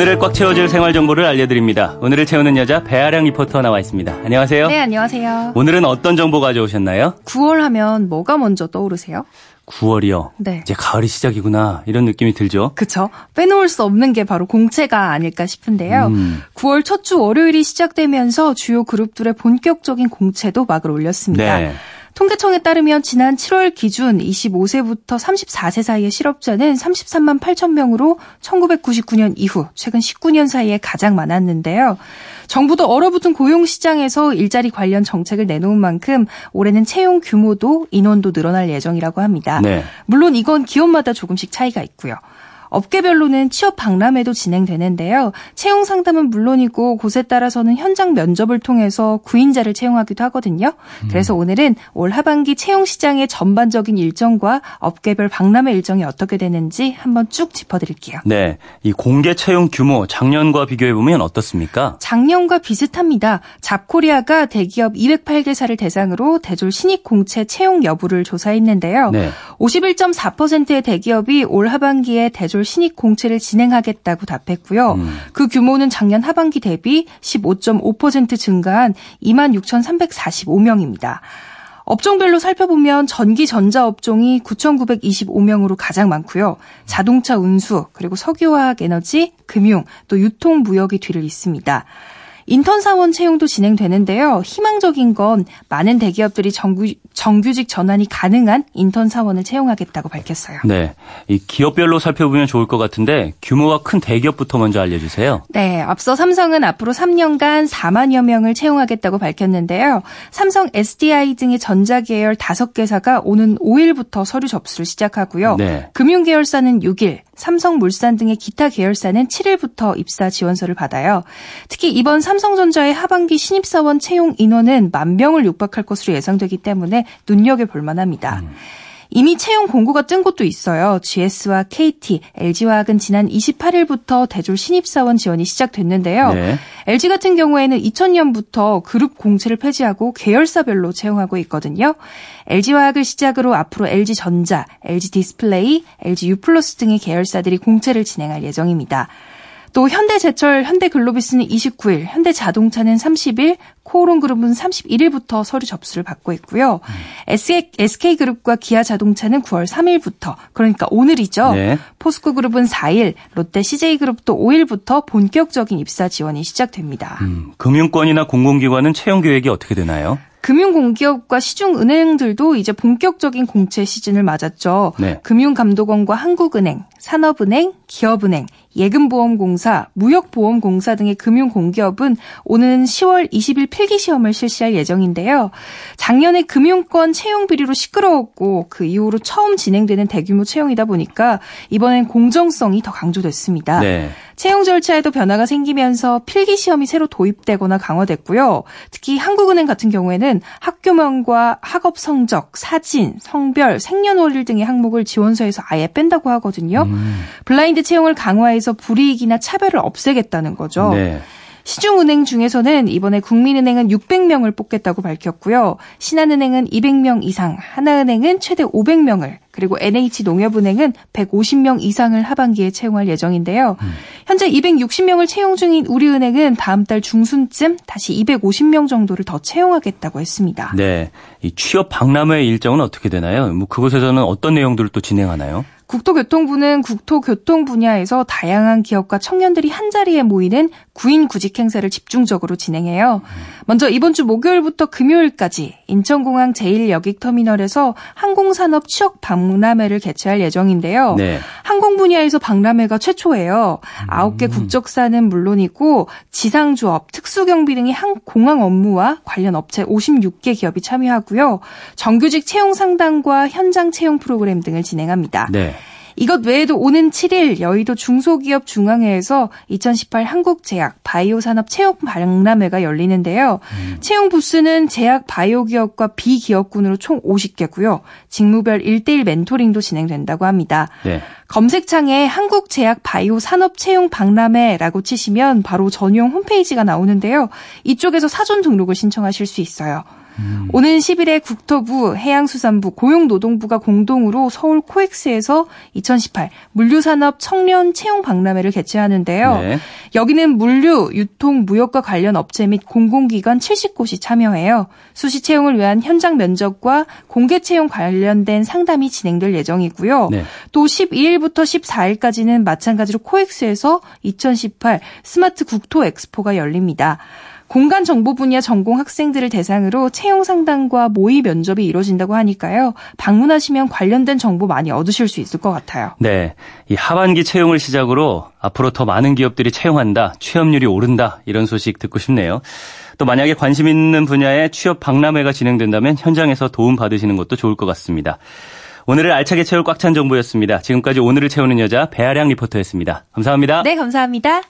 오늘을 꽉 채워줄 생활 정보를 알려드립니다. 오늘을 채우는 여자 배아량 리포터 나와 있습니다. 안녕하세요. 네, 안녕하세요. 오늘은 어떤 정보 가져오셨나요? 9월 하면 뭐가 먼저 떠오르세요? 9월이요. 네. 이제 가을이 시작이구나 이런 느낌이 들죠. 그쵸. 빼놓을 수 없는 게 바로 공채가 아닐까 싶은데요. 음. 9월 첫 주 월요일이 시작되면서 주요 그룹들의 본격적인 공채도 막을 올렸습니다. 네. 통계청에 따르면 지난 7월 기준 25세부터 34세 사이의 실업자는 33만 8천 명으로 1999년 이후 최근 19년 사이에 가장 많았는데요. 정부도 얼어붙은 고용 시장에서 일자리 관련 정책을 내놓은 만큼 올해는 채용 규모도 인원도 늘어날 예정이라고 합니다. 네. 물론 이건 기업마다 조금씩 차이가 있고요. 업계별로는 취업 박람회도 진행되는데요. 채용 상담은 물론이고 곳에 따라서는 현장 면접을 통해서 구인자를 채용하기도 하거든요. 그래서 오늘은 올 하반기 채용 시장의 전반적인 일정과 업계별 박람회 일정이 어떻게 되는지 한번 쭉 짚어드릴게요. 네. 이 공개 채용 규모 작년과 비교해 보면 어떻습니까? 작년과 비슷합니다. 잡코리아가 대기업 208개사를 대상으로 대졸 신입 공채 채용 여부를 조사했는데요. 네. 51.4%의 대기업이 올 하반기에 대졸 신입 공채를 진행하겠다고 답했고요. 음. 그 규모는 작년 하반기 대비 15.5% 증가한 26,345명입니다. 업종별로 살펴보면 전기 전자 업종이 9,925명으로 가장 많고요. 자동차 운수, 그리고 석유화학 에너지, 금융, 또 유통 무역이 뒤를 잇습니다. 인턴 사원 채용도 진행되는데요. 희망적인 건 많은 대기업들이 정규, 정규직 전환이 가능한 인턴 사원을 채용하겠다고 밝혔어요. 네. 이 기업별로 살펴보면 좋을 것 같은데 규모가 큰 대기업부터 먼저 알려주세요. 네, 앞서 삼성은 앞으로 3년간 4만여 명을 채용하겠다고 밝혔는데요. 삼성 SDI 등의 전자계열 5개사가 오는 5일부터 서류 접수를 시작하고요. 네. 금융계열사는 6일, 삼성물산 등의 기타 계열사는 7일부터 입사 지원서를 받아요. 특히 이번 삼성전자의 하반기 신입사원 채용 인원은 만 명을 육박할 것으로 예상되기 때문에 눈여겨볼 만합니다. 이미 채용 공고가 뜬 곳도 있어요. GS와 KT, LG화학은 지난 28일부터 대졸 신입사원 지원이 시작됐는데요. 네. LG 같은 경우에는 2000년부터 그룹 공채를 폐지하고 계열사별로 채용하고 있거든요. LG화학을 시작으로 앞으로 LG전자, LG디스플레이, LG U플러스 등의 계열사들이 공채를 진행할 예정입니다. 또 현대제철, 현대글로비스는 29일, 현대자동차는 30일, 코오롱그룹은 31일부터 서류 접수를 받고 있고요. SK그룹과 기아자동차는 9월 3일부터, 그러니까 오늘이죠. 네. 포스코그룹은 4일, 롯데 CJ그룹도 5일부터 본격적인 입사 지원이 시작됩니다. 음, 금융권이나 공공기관은 채용 계획이 어떻게 되나요? 금융공기업과 시중은행들도 이제 본격적인 공채 시즌을 맞았죠. 네. 금융감독원과 한국은행, 산업은행, 기업은행, 예금보험공사, 무역보험공사 등의 금융공기업은 오는 10월 20일 필기시험을 실시할 예정인데요. 작년에 금융권 채용 비리로 시끄러웠고 그 이후로 처음 진행되는 대규모 채용이다 보니까 이번엔 공정성이 더 강조됐습니다. 네. 채용 절차에도 변화가 생기면서 필기 시험이 새로 도입되거나 강화됐고요. 특히 한국은행 같은 경우에는 학교명과 학업 성적, 사진, 성별, 생년월일 등의 항목을 지원서에서 아예 뺀다고 하거든요. 음. 블라인드 채용을 강화해서 불이익이나 차별을 없애겠다는 거죠. 네. 시중은행 중에서는 이번에 국민은행은 600명을 뽑겠다고 밝혔고요. 신한은행은 200명 이상, 하나은행은 최대 500명을, 그리고 NH농협은행은 150명 이상을 하반기에 채용할 예정인데요. 현재 260명을 채용 중인 우리은행은 다음 달 중순쯤 다시 250명 정도를 더 채용하겠다고 했습니다. 네. 이 취업 박람회 일정은 어떻게 되나요? 뭐 그곳에서는 어떤 내용들을 또 진행하나요? 국토교통부는 국토교통 분야에서 다양한 기업과 청년들이 한자리에 모이는 구인 구직 행사를 집중적으로 진행해요. 먼저 이번 주 목요일부터 금요일까지 인천공항 제1여객터미널에서 항공산업 취업 박람회를 개최할 예정인데요. 네. 항공 분야에서 박람회가 최초예요. 아홉 개 국적사는 물론이고 지상조업, 특수경비 등의 항- 공항 업무와 관련 업체 56개 기업이 참여하고요. 정규직 채용 상담과 현장 채용 프로그램 등을 진행합니다. 네. 이것 외에도 오는 7일 여의도 중소기업 중앙회에서 2018 한국제약 바이오산업 채용 박람회가 열리는데요. 채용 부스는 제약 바이오 기업과 비기업군으로 총 50개고요. 직무별 1대1 멘토링도 진행된다고 합니다. 네. 검색창에 한국제약 바이오 산업 채용 박람회라고 치시면 바로 전용 홈페이지가 나오는데요. 이쪽에서 사전 등록을 신청하실 수 있어요. 음. 오는 10일에 국토부, 해양수산부, 고용노동부가 공동으로 서울 코엑스에서 2018 물류산업 청년 채용 박람회를 개최하는데요. 네. 여기는 물류, 유통, 무역과 관련 업체 및 공공기관 70곳이 참여해요. 수시 채용을 위한 현장 면접과 공개 채용 관련된 상담이 진행될 예정이고요. 네. 또 12일부터 14일까지는 마찬가지로 코엑스에서 2018 스마트 국토 엑스포가 열립니다. 공간 정보 분야 전공 학생들을 대상으로 채용 상담과 모의 면접이 이루어진다고 하니까요. 방문하시면 관련된 정보 많이 얻으실 수 있을 것 같아요. 네. 이 하반기 채용을 시작으로 앞으로 더 많은 기업들이 채용한다, 취업률이 오른다 이런 소식 듣고 싶네요. 또 만약에 관심 있는 분야에 취업 박람회가 진행된다면 현장에서 도움 받으시는 것도 좋을 것 같습니다. 오늘을 알차게 채울 꽉 찬 정보였습니다. 지금까지 오늘을 채우는 여자 배아량 리포터였습니다. 감사합니다. 네, 감사합니다.